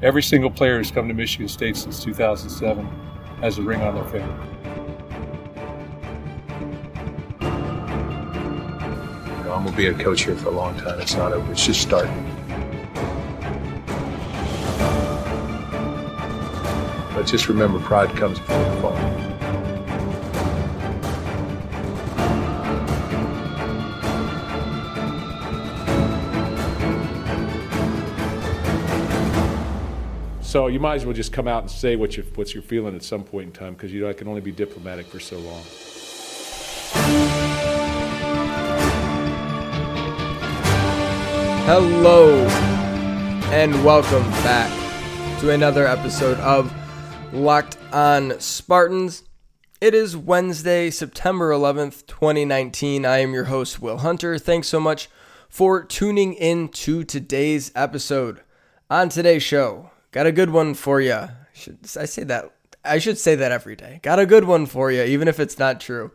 Every single player who's come to Michigan State since 2007 has a ring on their finger. I'm gonna be a coach here for a long time. It's not over. It's just starting. But just remember, pride comes before the fall. So you might as well just come out and say what you what you're feeling at some point in time because you know I can only be diplomatic for so long. Hello, and welcome back to another episode of Locked on Spartans. It is Wednesday, September 11th, 2019. I am your host, Will Hunter. Thanks so much for tuning in to today's episode. On today's show, got a good one for you. Should I say that? I should say that every day. Got a good one for you, even if it's not true.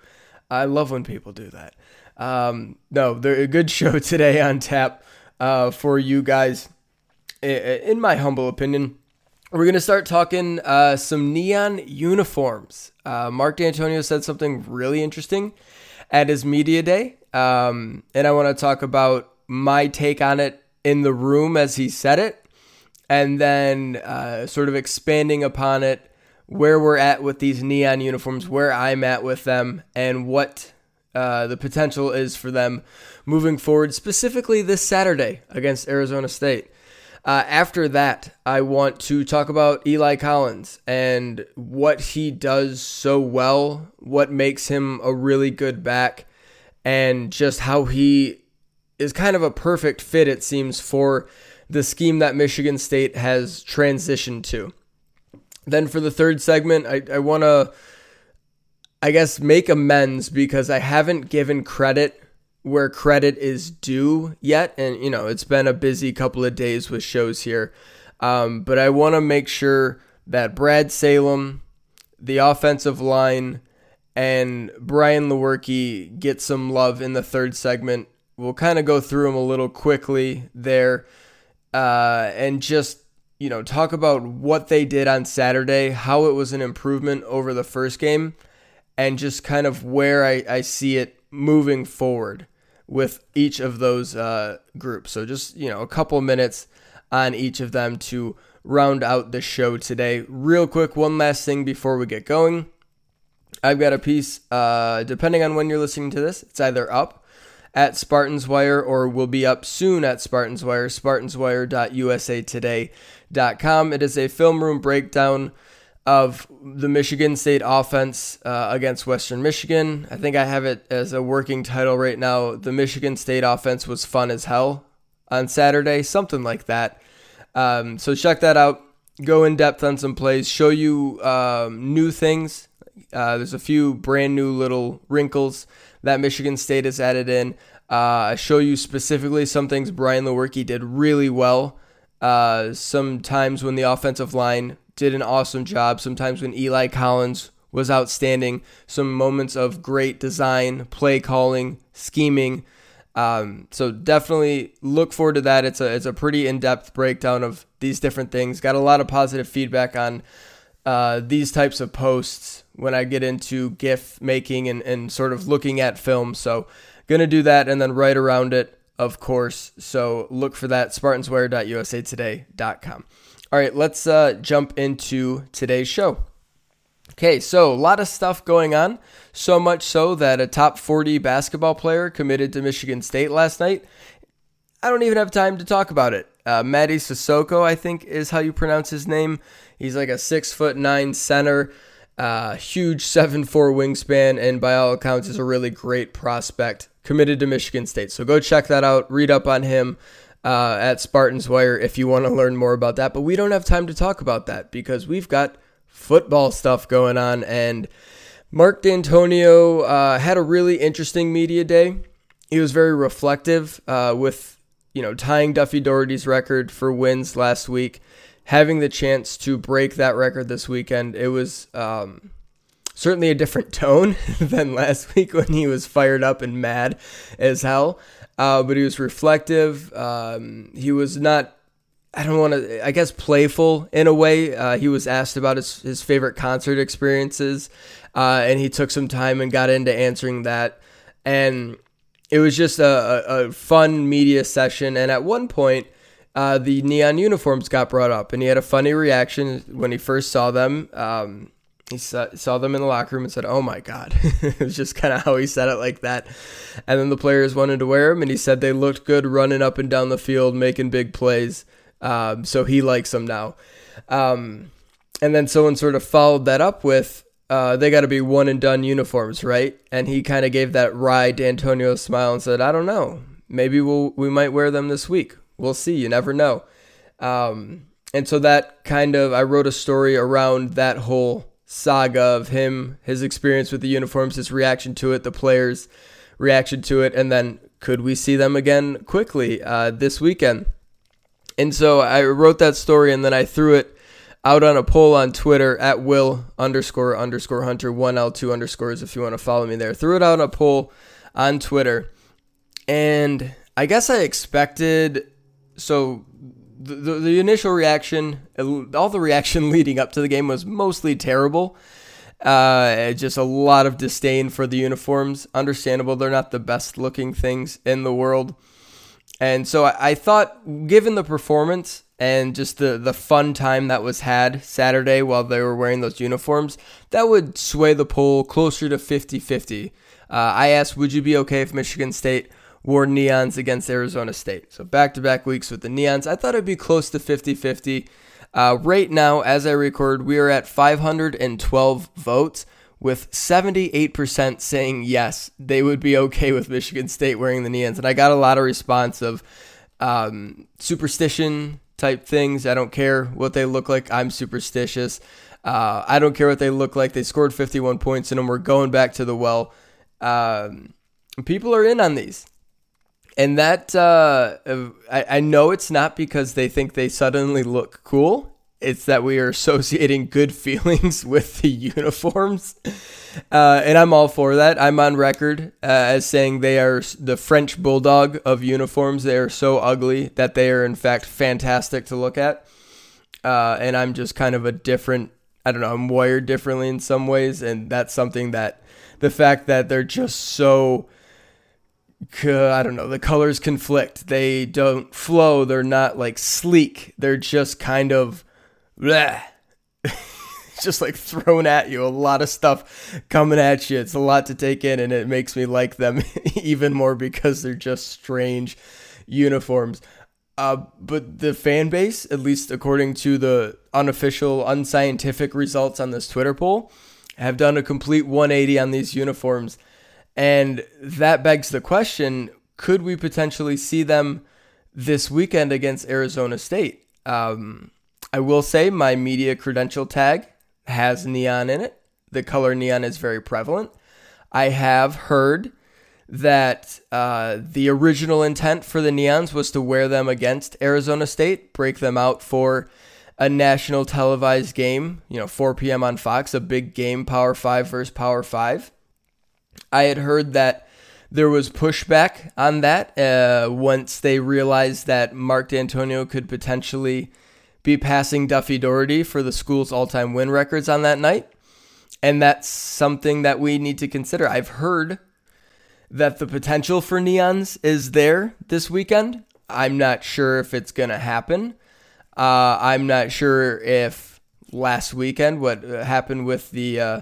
I love when people do that. Um, no, a good show today on tap uh, for you guys. In my humble opinion, we're going to start talking uh, some neon uniforms. Uh, Mark Dantonio said something really interesting at his media day. Um, and I want to talk about my take on it in the room as he said it, and then uh, sort of expanding upon it, where we're at with these neon uniforms, where I'm at with them, and what uh, the potential is for them moving forward, specifically this Saturday against Arizona State. Uh, after that, I want to talk about Eli Collins and what he does so well, what makes him a really good back, and just how he is kind of a perfect fit, it seems, for the scheme that Michigan State has transitioned to. Then for the third segment, I, I want to, I guess, make amends because I haven't given credit where credit is due yet. And, you know, it's been a busy couple of days with shows here. Um, but I want to make sure that Brad Salem, the offensive line, and Brian Lewerke get some love in the third segment. We'll kind of go through them a little quickly there uh, and just, you know, talk about what they did on Saturday, how it was an improvement over the first game, and just kind of where I, I see it moving forward with each of those uh, groups. So just you know a couple minutes on each of them to round out the show today. Real quick, one last thing before we get going. I've got a piece, uh, depending on when you're listening to this, it's either up at Spartans Wire or will be up soon at Spartans Wire, spartanswire.usatoday.com. It is a film room breakdown of the Michigan State offense uh, against Western Michigan. I think I have it as a working title right now. The Michigan State offense was fun as hell on Saturday, something like that. Um, so check that out. Go in depth on some plays, show you um, new things. Uh, there's a few brand new little wrinkles that Michigan State has added in. Uh, I show you specifically some things Brian Lewerke did really well. Uh, some times when the offensive line did an awesome job. Sometimes when Eli Collins was outstanding, some moments of great design, play calling, scheming. Um, so definitely look forward to that. It's a it's a pretty in depth breakdown of these different things. Got a lot of positive feedback on uh, these types of posts when I get into GIF making and, and sort of looking at film. So gonna do that and then right around it, of course. So look for that spartanswire.usatoday.com. All right, let's uh, jump into today's show. Okay, so a lot of stuff going on. So much so that a top 40 basketball player committed to Michigan State last night. I don't even have time to talk about it. Uh, Mady Sissoko, I think, is how you pronounce his name. He's like a six foot nine center, uh, huge seven four wingspan, and by all accounts, is a really great prospect. Committed to Michigan State. So go check that out. Read up on him uh, at Spartans Wire if you want to learn more about that. But we don't have time to talk about that because we've got football stuff going on. And Mark Dantonio uh, had a really interesting media day. He was very reflective uh, with, you know, tying Duffy Daugherty's record for wins last week, having the chance to break that record this weekend. It was um, certainly a different tone than last week when he was fired up and mad as hell uh, but he was reflective. Um, he was not I don't want to, I guess, playful in a way. Uh, he was asked about his, his favorite concert experiences, uh, and he took some time and got into answering that. And it was just a, a, a fun media session. And at one point, uh, the neon uniforms got brought up, and he had a funny reaction when he first saw them. Um, he saw, them in the locker room and said, "Oh my god!" it was just kind of how he said it like that. And then the players wanted to wear them, and he said they looked good running up and down the field, making big plays. Um, so he likes them now. Um, and then someone sort of followed that up with, uh, "They got to be one and done uniforms, right?" And he kind of gave that wry Dantonio smile and said, "I don't know. Maybe we'll we might wear them this week." We'll see. You never know. Um, and so that kind of, I wrote a story around that whole saga of him, his experience with the uniforms, his reaction to it, the players' reaction to it, and then could we see them again quickly uh, this weekend? And so I wrote that story and then I threw it out on a poll on Twitter at will underscore underscore hunter one L two underscores if you want to follow me there. Threw it out on a poll on Twitter, and I guess I expected so the, the, the initial reaction, all the reaction leading up to the game was mostly terrible. Uh, just a lot of disdain for the uniforms. Understandable, they're not the best looking things in the world. And so I, I thought, given the performance and just the, the fun time that was had Saturday while they were wearing those uniforms, that would sway the poll closer to 50 50. Uh, I asked, would you be okay if Michigan State wore neons against Arizona State. So back to back weeks with the neons. I thought it'd be close to 50 50. Uh, right now, as I record, we are at 512 votes, with 78% saying yes, they would be okay with Michigan State wearing the neons. And I got a lot of response of um, superstition type things. I don't care what they look like. I'm superstitious. Uh, I don't care what they look like. They scored 51 points in them. We're going back to the well. Um, people are in on these and that uh, I, I know it's not because they think they suddenly look cool. It's that we are associating good feelings with the uniforms, uh, and I'm all for that. I'm on record uh, as saying they are the French bulldog of uniforms. They are so ugly that they are in fact fantastic to look at, uh, and I'm just kind of a different. I don't know. I'm wired differently in some ways, and that's something that the fact that they're just so I don't know, the colors conflict. They don't flow. They're not like sleek. They're just kind of bleh. just like thrown at you. A lot of stuff coming at you. It's a lot to take in, and it makes me like them even more because they're just strange uniforms. Uh, but the fan base, at least according to the unofficial, unscientific results on this Twitter poll, have done a complete 180 on these uniforms and that begs the question could we potentially see them this weekend against Arizona State? Um, I will say my media credential tag has neon in it. The color neon is very prevalent. I have heard that uh, the original intent for the neons was to wear them against Arizona State, break them out for a national televised game, you know, 4 p.m. on Fox, a big game, Power 5 versus Power 5. I had heard that there was pushback on that uh, once they realized that Mark Dantonio could potentially be passing Duffy Daugherty for the school's all time win records on that night. And that's something that we need to consider. I've heard that the potential for neons is there this weekend. I'm not sure if it's going to happen. Uh, I'm not sure if last weekend, what happened with the. Uh,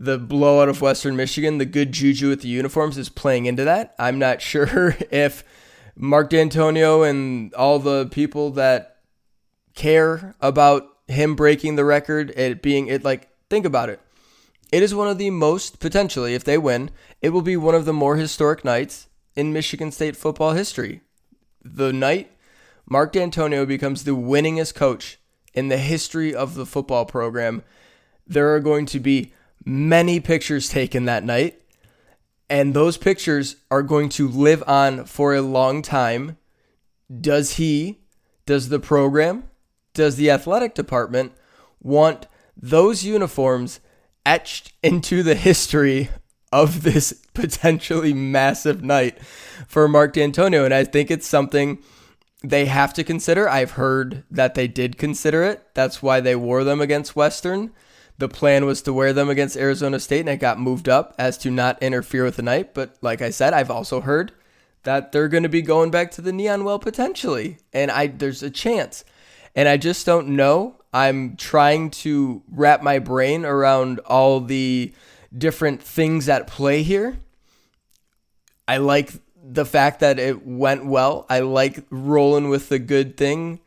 the blowout of Western Michigan, the good juju with the uniforms is playing into that. I'm not sure if Mark Dantonio and all the people that care about him breaking the record, it being it like think about it. It is one of the most potentially, if they win, it will be one of the more historic nights in Michigan State football history. The night Mark Dantonio becomes the winningest coach in the history of the football program. There are going to be many pictures taken that night. And those pictures are going to live on for a long time. Does he, does the program, does the athletic department want those uniforms etched into the history of this potentially massive night for Mark Dantonio? And I think it's something they have to consider. I've heard that they did consider it. That's why they wore them against Western. The plan was to wear them against Arizona State, and it got moved up as to not interfere with the night. But like I said, I've also heard that they're going to be going back to the neon well potentially, and I there's a chance, and I just don't know. I'm trying to wrap my brain around all the different things at play here. I like the fact that it went well. I like rolling with the good thing.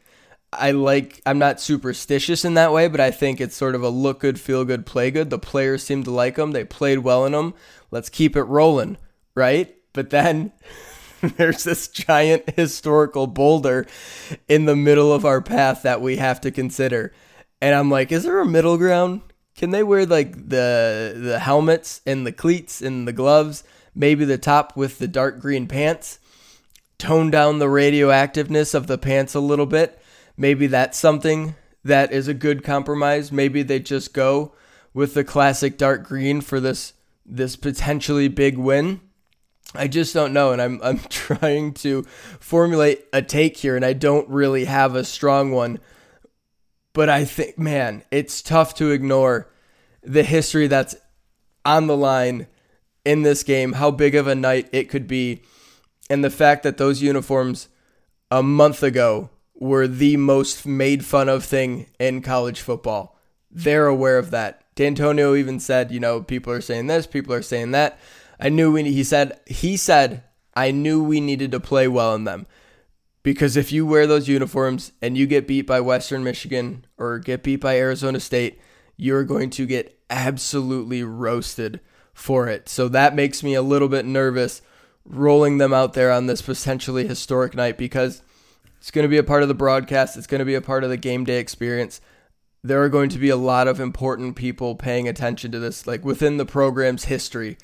I like I'm not superstitious in that way, but I think it's sort of a look good, feel good, play good. The players seem to like them. They played well in them. Let's keep it rolling, right? But then there's this giant historical boulder in the middle of our path that we have to consider. And I'm like, is there a middle ground? Can they wear like the the helmets and the cleats and the gloves? maybe the top with the dark green pants, tone down the radioactiveness of the pants a little bit. Maybe that's something that is a good compromise. Maybe they just go with the classic dark green for this this potentially big win. I just don't know and I'm I'm trying to formulate a take here and I don't really have a strong one. But I think man, it's tough to ignore the history that's on the line in this game, how big of a night it could be, and the fact that those uniforms a month ago were the most made fun of thing in college football. They're aware of that. Dantonio even said, you know, people are saying this, people are saying that. I knew we he said he said I knew we needed to play well in them. Because if you wear those uniforms and you get beat by Western Michigan or get beat by Arizona State, you're going to get absolutely roasted for it. So that makes me a little bit nervous rolling them out there on this potentially historic night because it's going to be a part of the broadcast, it's going to be a part of the game day experience. There are going to be a lot of important people paying attention to this, like within the program's history.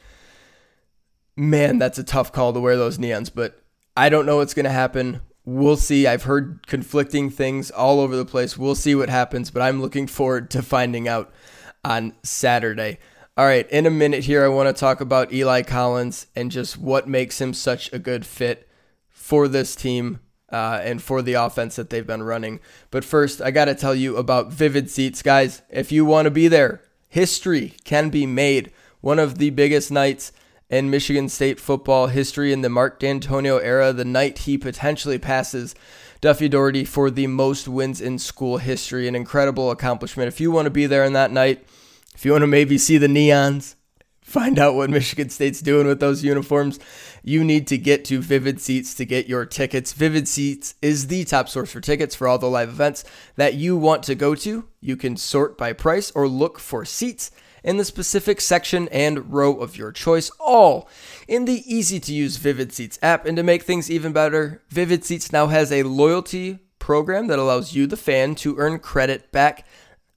Man, that's a tough call to wear those neons, but I don't know what's going to happen. We'll see. I've heard conflicting things all over the place. We'll see what happens, but I'm looking forward to finding out on Saturday. All right, in a minute here, I want to talk about Eli Collins and just what makes him such a good fit for this team uh, and for the offense that they've been running. But first, I got to tell you about Vivid Seats. Guys, if you want to be there, history can be made. One of the biggest nights in Michigan State football history in the Mark Dantonio era, the night he potentially passes Duffy Daugherty for the most wins in school history. An incredible accomplishment. If you want to be there on that night, if you want to maybe see the neons, find out what Michigan State's doing with those uniforms, you need to get to Vivid Seats to get your tickets. Vivid Seats is the top source for tickets for all the live events that you want to go to. You can sort by price or look for seats in the specific section and row of your choice, all in the easy to use Vivid Seats app. And to make things even better, Vivid Seats now has a loyalty program that allows you, the fan, to earn credit back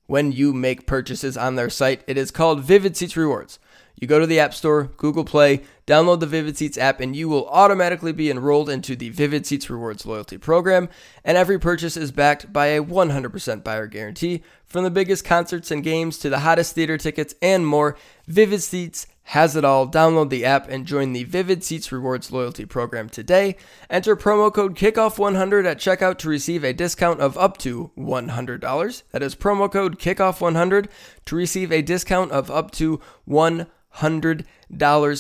when you make purchases on their site. It is called Vivid Seats Rewards. You go to the App Store, Google Play, download the Vivid Seats app, and you will automatically be enrolled into the Vivid Seats Rewards loyalty program. And every purchase is backed by a 100% buyer guarantee. From the biggest concerts and games to the hottest theater tickets and more, Vivid Seats has it all. Download the app and join the Vivid Seats Rewards loyalty program today. Enter promo code KICKOFF100 at checkout to receive a discount of up to $100. That is promo code KICKOFF100 to receive a discount of up to $100.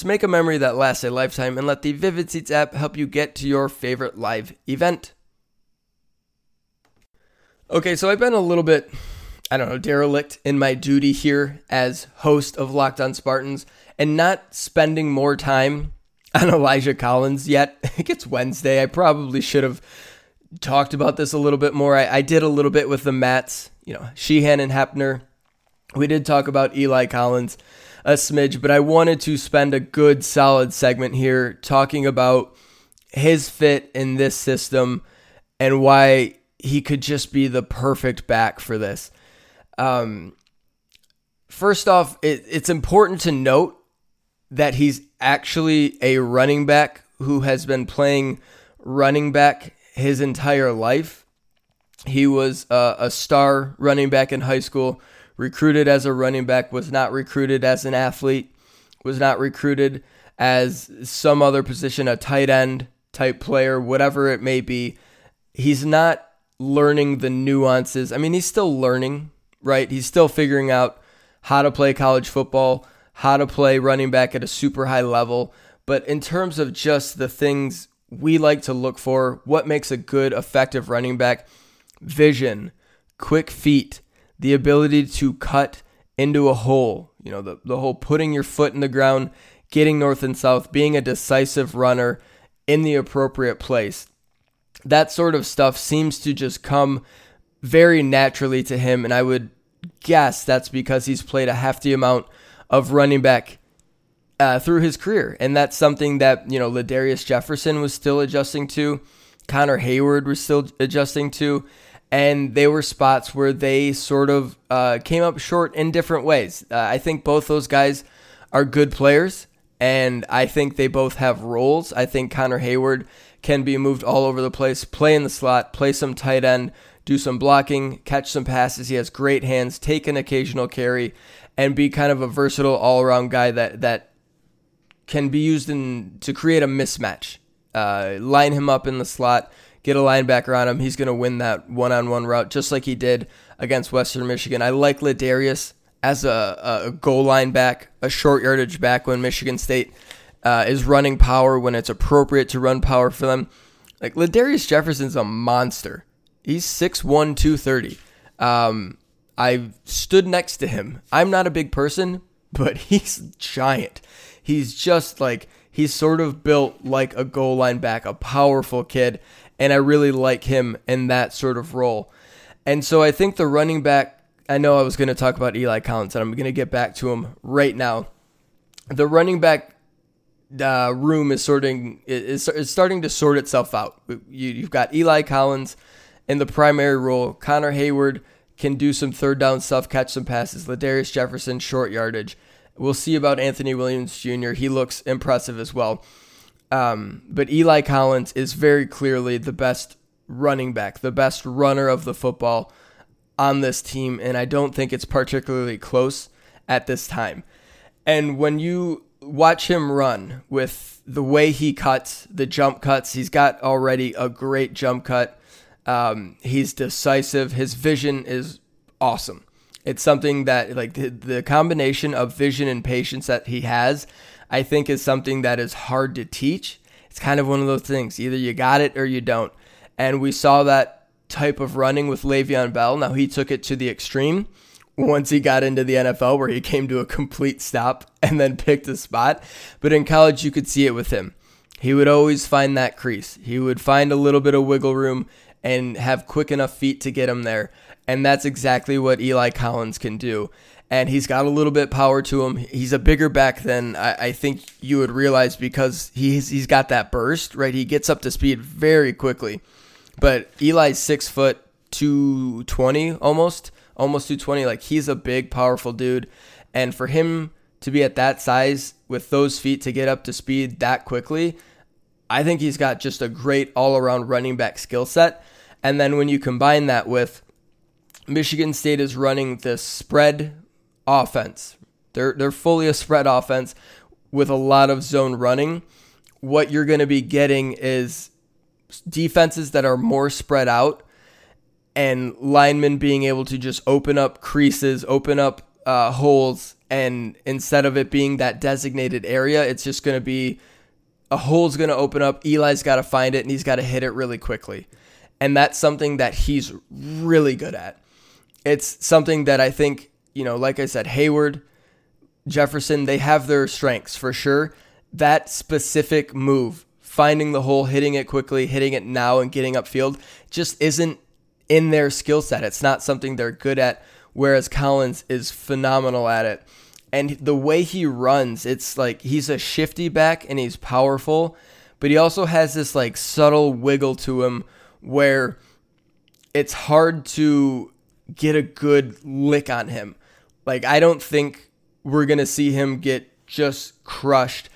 Make a memory that lasts a lifetime and let the Vivid Seats app help you get to your favorite live event. Okay, so I've been a little bit I don't know, derelict in my duty here as host of Locked On Spartans and not spending more time on Elijah Collins yet. I think it's Wednesday. I probably should have talked about this a little bit more. I, I did a little bit with the Mats, you know, Sheehan and Hepner. We did talk about Eli Collins a smidge, but I wanted to spend a good solid segment here talking about his fit in this system and why he could just be the perfect back for this. Um, first off, it, it's important to note that he's actually a running back who has been playing running back his entire life. He was a, a star running back in high school, recruited as a running back, was not recruited as an athlete, was not recruited as some other position, a tight end type player, whatever it may be. he's not learning the nuances. I mean, he's still learning, right? He's still figuring out how to play college football, how to play running back at a super high level. But in terms of just the things we like to look for, what makes a good, effective running back? Vision, quick feet, the ability to cut into a hole, you know, the, the whole putting your foot in the ground, getting north and south, being a decisive runner in the appropriate place. That sort of stuff seems to just come very naturally to him. And I would guess that's because he's played a hefty amount of running back uh, through his career. And that's something that, you know, Ladarius Jefferson was still adjusting to, Connor Heyward was still adjusting to. And they were spots where they sort of uh, came up short in different ways. Uh, I think both those guys are good players, and I think they both have roles. I think Connor Heyward can be moved all over the place, play in the slot, play some tight end, do some blocking, catch some passes. He has great hands, take an occasional carry, and be kind of a versatile all around guy that that can be used in to create a mismatch. Uh, line him up in the slot, get a linebacker on him. He's going to win that one-on-one route just like he did against Western Michigan. I like Ladarius as a, a goal line back, a short yardage back when Michigan State uh, is running power when it's appropriate to run power for them. Like Ladarius Jefferson's a monster. He's 6'1", 230. Um, I stood next to him. I'm not a big person, but he's giant. He's just like he's sort of built like a goal line back, a powerful kid, and I really like him in that sort of role. And so I think the running back. I know I was going to talk about Eli Collins, and I'm going to get back to him right now. The running back uh, room is sorting is, is starting to sort itself out. You, you've got Eli Collins in the primary role. Connor Heyward can do some third down stuff, catch some passes. Ladarius Jefferson short yardage. We'll see about Anthony Williams Jr. He looks impressive as well. Um, but Eli Collins is very clearly the best running back, the best runner of the football on this team, and I don't think it's particularly close at this time. And when you watch him run with the way he cuts, the jump cuts, he's got already a great jump cut. Um, he's decisive. His vision is awesome. It's something that like the, the combination of vision and patience that he has, I think is something that is hard to teach. It's kind of one of those things. Either you got it or you don't. And we saw that type of running with Le'Veon Bell. Now he took it to the extreme once he got into the NFL where he came to a complete stop and then picked a spot. But in college, you could see it with him. He would always find that crease. He would find a little bit of wiggle room and have quick enough feet to get him there. And that's exactly what Eli Collins can do. And he's got a little bit power to him. He's a bigger back than I, I think you would realize because he's he's got that burst, right? He gets up to speed very quickly. But Eli's six foot two twenty almost, almost two twenty. Like he's a big, powerful dude. And for him to be at that size with those feet to get up to speed that quickly, I think he's got just a great all around running back skill set. And then when you combine that with Michigan State is running this spread offense. They're they're fully a spread offense with a lot of zone running. What you're going to be getting is defenses that are more spread out and linemen being able to just open up creases, open up uh, holes, and instead of it being that designated area, it's just going to be a hole's going to open up. Eli's got to find it and he's got to hit it really quickly. And that's something that he's really good at it's something that I think, you know, like I said, Heyward, Jefferson, they have their strengths for sure. That specific move, finding the hole, hitting it quickly, hitting it now, and getting upfield just isn't in their skill set. It's not something they're good at, whereas Collins is phenomenal at it. And the way he runs, it's like he's a shifty back and he's powerful, but he also has this like subtle wiggle to him where it's hard to get a good lick on him. Like, I don't think we're going to see him get just crushed.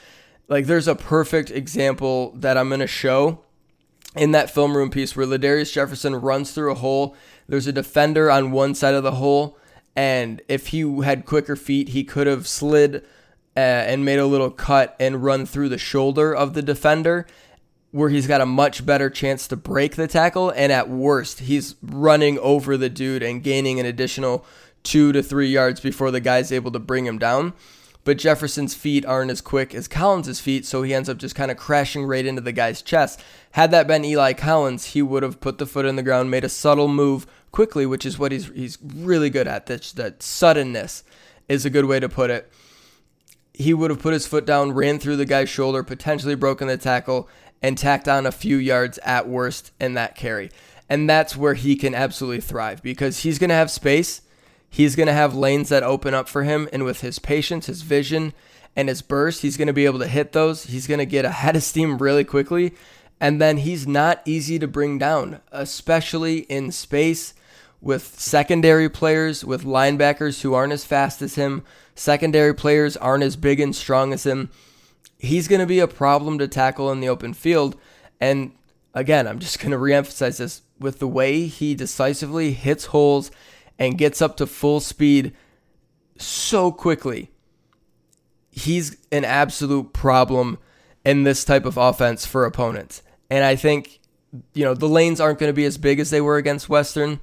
Like, there's a perfect example that I'm going to show in that film room piece where Ladarius Jefferson runs through a hole. There's a defender on one side of the hole, and if he had quicker feet, he could have slid uh, and made a little cut and run through the shoulder of the defender. where he's got a much better chance to break the tackle. And at worst, he's running over the dude and gaining an additional two to three yards before the guy's able to bring him down. But Jefferson's feet aren't as quick as Collins' feet, so he ends up just kind of crashing right into the guy's chest. Had that been Eli Collins, he would have put the foot in the ground, made a subtle move quickly, which is what he's he's really good at. That that suddenness is a good way to put it. He would have put his foot down, ran through the guy's shoulder, potentially broken the tackle, and tacked on a few yards at worst in that carry. And that's where he can absolutely thrive because he's going to have space He's going to have lanes that open up for him, and with his patience, his vision, and his burst, he's going to be able to hit those. He's going to get ahead of steam really quickly, and then he's not easy to bring down, especially in space with secondary players, with linebackers who aren't as fast as him. Secondary players aren't as big and strong as him. He's going to be a problem to tackle in the open field. And again, I'm just going to reemphasize this with the way he decisively hits holes and gets up to full speed so quickly. He's an absolute problem in this type of offense for opponents. And I think, you know, the lanes aren't going to be as big as they were against Western.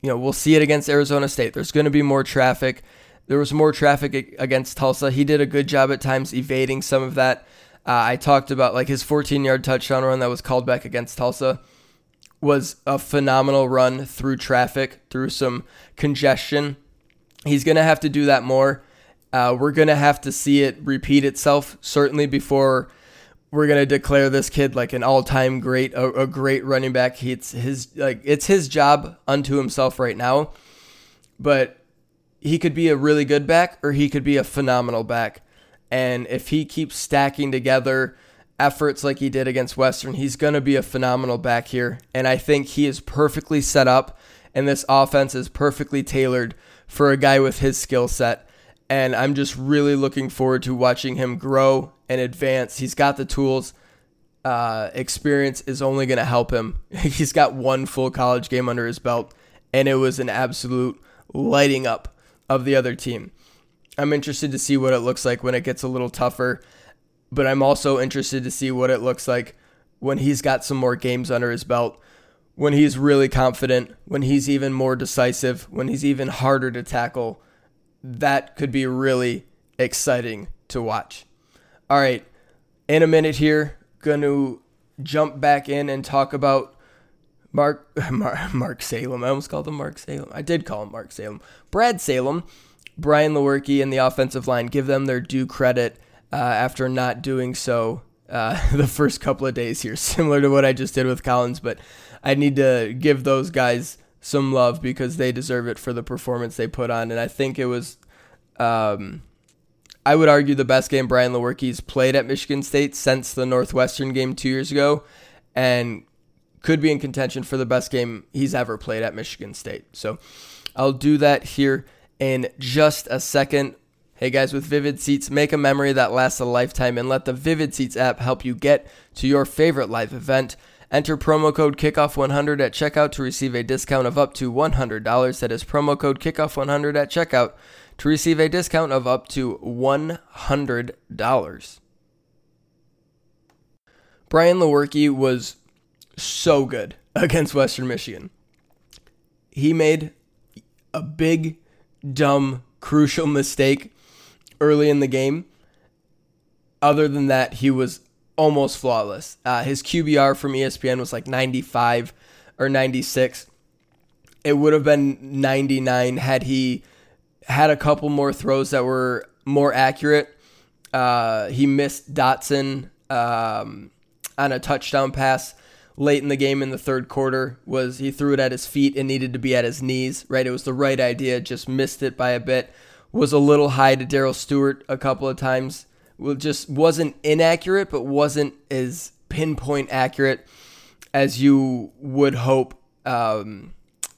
You know, we'll see it against Arizona State. There's going to be more traffic. There was more traffic against Tulsa. He did a good job at times evading some of that. Uh, I talked about like his 14 yard touchdown run that was called back against Tulsa was a phenomenal run through traffic, through some congestion. He's going to have to do that more. Uh, we're going to have to see it repeat itself, certainly before we're going to declare this kid like an all-time great, a, a great running back. It's his like it's his job unto himself right now, but he could be a really good back or he could be a phenomenal back. And if he keeps stacking together efforts like he did against Western, he's going to be a phenomenal back here. And I think he is perfectly set up, and this offense is perfectly tailored for a guy with his skill set. And I'm just really looking forward to watching him grow and advance. He's got the tools. Uh, experience is only going to help him. He's got one full college game under his belt, and it was an absolute lighting up of the other team. I'm interested to see what it looks like when it gets a little tougher but I'm also interested to see what it looks like when he's got some more games under his belt, when he's really confident, when he's even more decisive, when he's even harder to tackle. That could be really exciting to watch. All right, in a minute here, going to jump back in and talk about Mark Mark, Mark Salem. I almost called him Mark Salem. I did call him Mark Salem. Brad Salem, Brian Lewerke, and the offensive line. Give them their due credit uh, after not doing so uh, the first couple of days here, similar to what I just did with Collins. But I need to give those guys some love because they deserve it for the performance they put on. And I think it was, um, I would argue, the best game Brian Lewerke's played at Michigan State since the Northwestern game two years ago, and could be in contention for the best game he's ever played at Michigan State. So I'll do that here in just a second. Hey guys, with Vivid Seats, make a memory that lasts a lifetime and let the Vivid Seats app help you get to your favorite live event. Enter promo code Kickoff100 at checkout to receive a discount of up to $100. That is promo code Kickoff100 at checkout to receive a discount of up to $100. Brian Lewerke was so good against Western Michigan. He made a big, dumb, crucial mistake early in the game. Other than that, he was almost flawless. Uh, his QBR from ESPN was like 95 or 96. It would have been 99 had he had a couple more throws that were more accurate. Uh, he missed Dotson um, on a touchdown pass late in the game in the third quarter. Was he threw it at his feet and needed to be at his knees? Right, it was the right idea, just missed it by a bit was a little high to Darrell Stewart a couple of times. Well, just wasn't inaccurate, but wasn't as pinpoint accurate as you would hope um,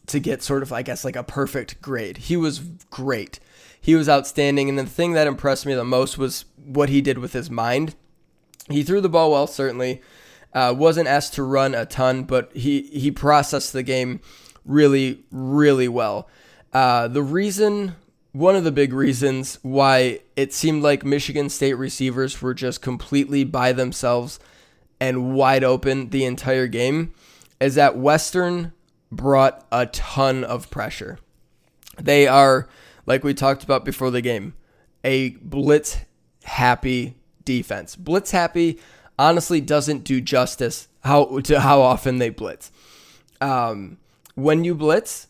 to get sort of, I guess, like a perfect grade. He was great. He was outstanding. And the thing that impressed me the most was what he did with his mind. He threw the ball well, certainly. Uh, wasn't asked to run a ton, but he, he processed the game really, really well. Uh, the reason one of the big reasons why it seemed like Michigan State receivers were just completely by themselves and wide open the entire game is that Western brought a ton of pressure. They are, like we talked about before the game, a blitz happy defense. Blitz happy honestly doesn't do justice how to how often they blitz. Um, when you blitz,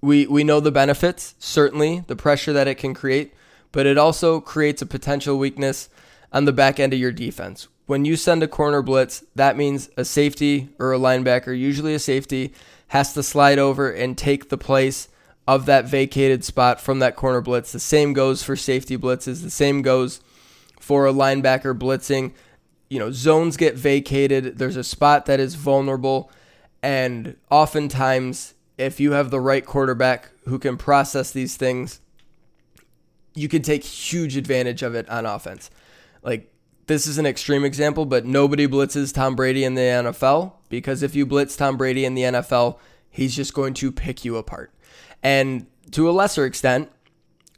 we we know the benefits, certainly the pressure that it can create, but it also creates a potential weakness on the back end of your defense. When you send a corner blitz, that means a safety or a linebacker, usually a safety, has to slide over and take the place of that vacated spot from that corner blitz. The same goes for safety blitzes. The same goes for a linebacker blitzing. You know, zones get vacated. There's a spot that is vulnerable. And oftentimes, if you have the right quarterback who can process these things, you can take huge advantage of it on offense. Like, this is an extreme example, but nobody blitzes Tom Brady in the NFL because if you blitz Tom Brady in the NFL, he's just going to pick you apart. And to a lesser extent,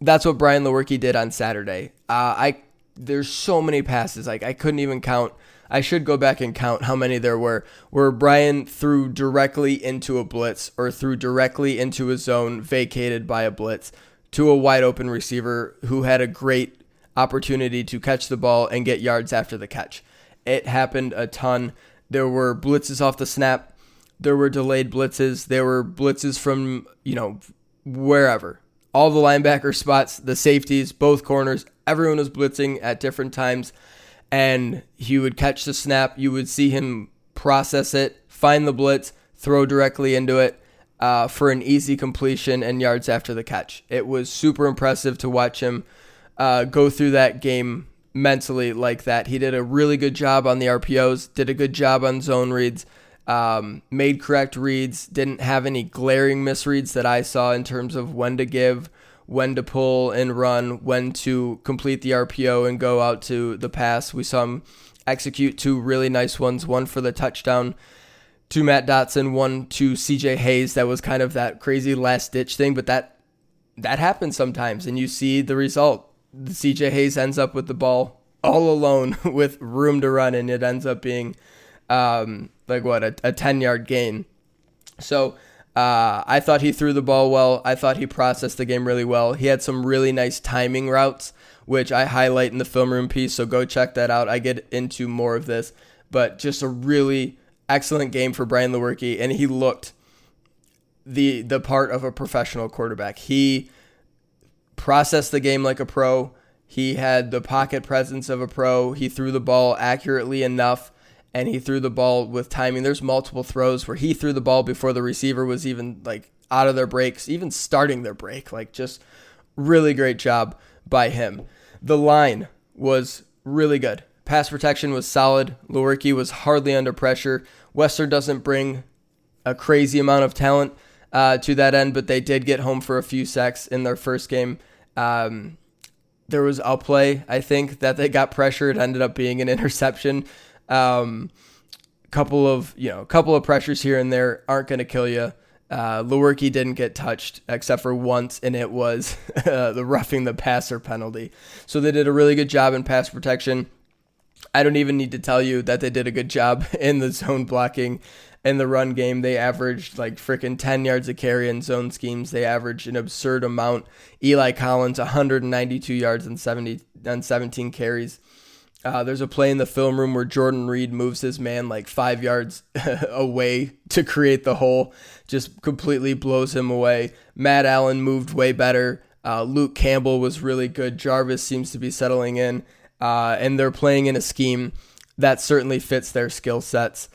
that's what Brian Lewerke did on Saturday. Uh, I there's so many passes like I couldn't even count. I should go back and count how many there were where Brian threw directly into a blitz or threw directly into a zone vacated by a blitz to a wide open receiver who had a great opportunity to catch the ball and get yards after the catch. It happened a ton. There were blitzes off the snap there were delayed blitzes. There were blitzes from, you know, wherever. All the linebacker spots, the safeties, both corners, everyone was blitzing at different times. And he would catch the snap. You would see him process it, find the blitz, throw directly into it uh, for an easy completion and yards after the catch. It was super impressive to watch him uh, go through that game mentally like that. He did a really good job on the RPOs, did a good job on zone reads um, made correct reads, didn't have any glaring misreads that I saw in terms of when to give, when to pull and run, when to complete the RPO and go out to the pass. We saw him execute two really nice ones, one for the touchdown to Matt Dotson, one to CJ Hayes. That was kind of that crazy last ditch thing, but that that happens sometimes and you see the result. CJ Hayes ends up with the ball all alone with room to run and it ends up being um, like what a, a 10 yard gain. So uh, I thought he threw the ball well. I thought he processed the game really well. He had some really nice timing routes, which I highlight in the film room piece. So go check that out. I get into more of this, but just a really excellent game for Brian Lewerke, and he looked the the part of a professional quarterback. He processed the game like a pro. He had the pocket presence of a pro. He threw the ball accurately enough and he threw the ball with timing. There's multiple throws where he threw the ball before the receiver was even like out of their breaks, even starting their break. Like just really great job by him. The line was really good. Pass protection was solid. Lewerke was hardly under pressure. Western doesn't bring a crazy amount of talent uh, to that end, but they did get home for a few sacks in their first game. Um, there was outplay, I think, that they got pressured. Ended up being an interception. Um, couple of you know, couple of pressures here and there aren't going to kill you. Uh, Lewerke didn't get touched except for once, and it was the roughing the passer penalty. So they did a really good job in pass protection. I don't even need to tell you that they did a good job in the zone blocking in the run game. They averaged like freaking 10 yards a carry in zone schemes. They averaged an absurd amount. Eli Collins, 192 yards and 70 and 17 carries. Uh, there's a play in the film room where Jordan Reid moves his man like five yards away to create the hole, just completely blows him away. Matt Allen moved way better. Uh, Luke Campbell was really good. Jarvis seems to be settling in, uh, and they're playing in a scheme that certainly fits their skill sets.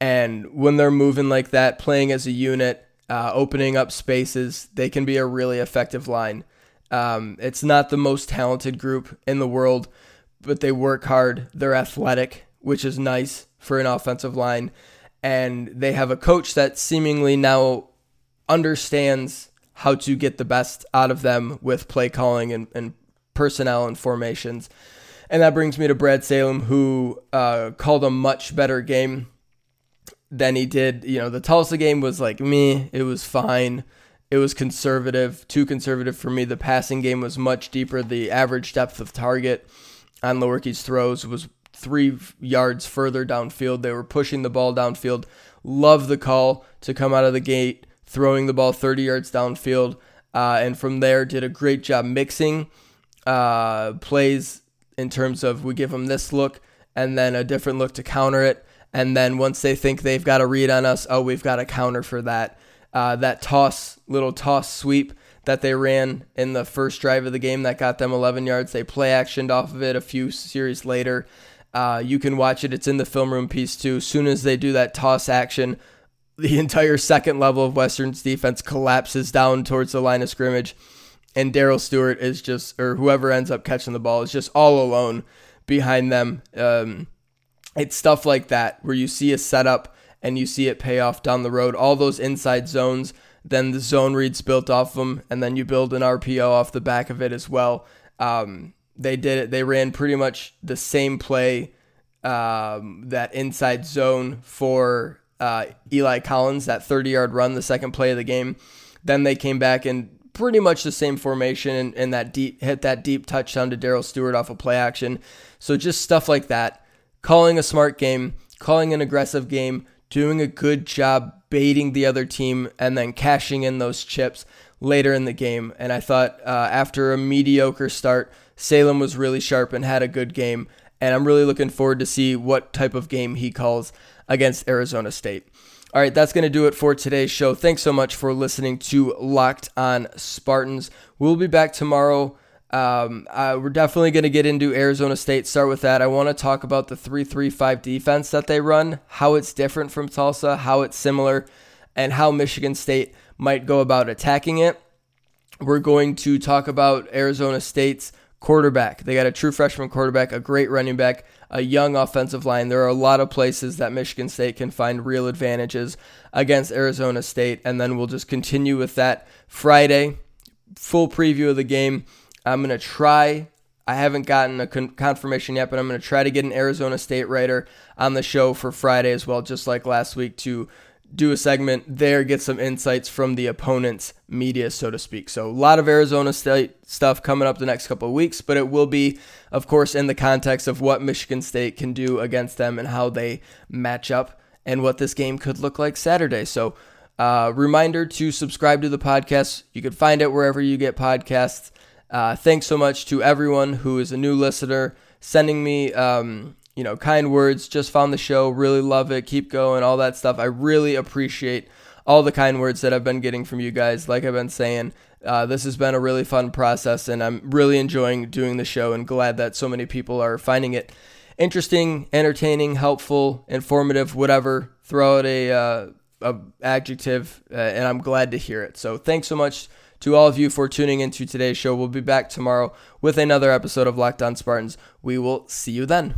And when they're moving like that, playing as a unit, uh, opening up spaces, they can be a really effective line. Um, it's not the most talented group in the world but they work hard. They're athletic, which is nice for an offensive line. And they have a coach that seemingly now understands how to get the best out of them with play calling and, and personnel and formations. And that brings me to Brad Salem, who uh, called a much better game than he did. You know, the Tulsa game was like me, it was fine. It was conservative, too conservative for me. The passing game was much deeper. The average depth of target on Lewerke's throws was three yards further downfield. They were pushing the ball downfield. Love the call to come out of the gate, throwing the ball 30 yards downfield. Uh, and from there, did a great job mixing uh, plays in terms of we give them this look and then a different look to counter it. And then once they think they've got a read on us, oh, we've got a counter for that. Uh, that toss, little toss sweep that they ran in the first drive of the game that got them 11 yards. They play actioned off of it a few series later. Uh, you can watch it. It's in the film room piece too. As soon as they do that toss action, the entire second level of Western's defense collapses down towards the line of scrimmage, and Darrell Stewart is just, or whoever ends up catching the ball is just all alone behind them. Um, it's stuff like that where you see a setup and you see it pay off down the road. All those inside zones, then the zone reads built off of them, and then you build an RPO off the back of it as well. Um, they did it. They ran pretty much the same play, um, that inside zone for uh, Eli Collins, that 30 yard run, the second play of the game. Then they came back and pretty much the same formation and, and that deep hit that deep touchdown to Darrell Stewart off of play action. So just stuff like that. Calling a smart game, calling an aggressive game, doing a good job baiting the other team, and then cashing in those chips later in the game. And I thought uh, after a mediocre start, Salem was really sharp and had a good game. And I'm really looking forward to see what type of game he calls against Arizona State. All right, that's going to do it for today's show. Thanks so much for listening to Locked on Spartans. We'll be back tomorrow. Um, uh, we're definitely going to get into Arizona State. Start with that. I want to talk about the 3 3 5 defense that they run, how it's different from Tulsa, how it's similar, and how Michigan State might go about attacking it. We're going to talk about Arizona State's quarterback. They got a true freshman quarterback, a great running back, a young offensive line. There are a lot of places that Michigan State can find real advantages against Arizona State. And then we'll just continue with that Friday. Full preview of the game. I'm going to try. I haven't gotten a con- confirmation yet, but I'm going to try to get an Arizona State writer on the show for Friday as well, just like last week, to do a segment there, get some insights from the opponent's media, so to speak. So, a lot of Arizona State stuff coming up the next couple of weeks, but it will be, of course, in the context of what Michigan State can do against them and how they match up and what this game could look like Saturday. So, uh, reminder to subscribe to the podcast. You can find it wherever you get podcasts. Uh, thanks so much to everyone who is a new listener, sending me um, you know, kind words, just found the show, really love it, keep going, all that stuff. I really appreciate all the kind words that I've been getting from you guys. Like I've been saying, uh, this has been a really fun process, and I'm really enjoying doing the show and glad that so many people are finding it interesting, entertaining, helpful, informative, whatever. Throw out a, uh, a adjective, uh, and I'm glad to hear it. So thanks so much to all of you for tuning into today's show. We'll be back tomorrow with another episode of Locked On Spartans. We will see you then.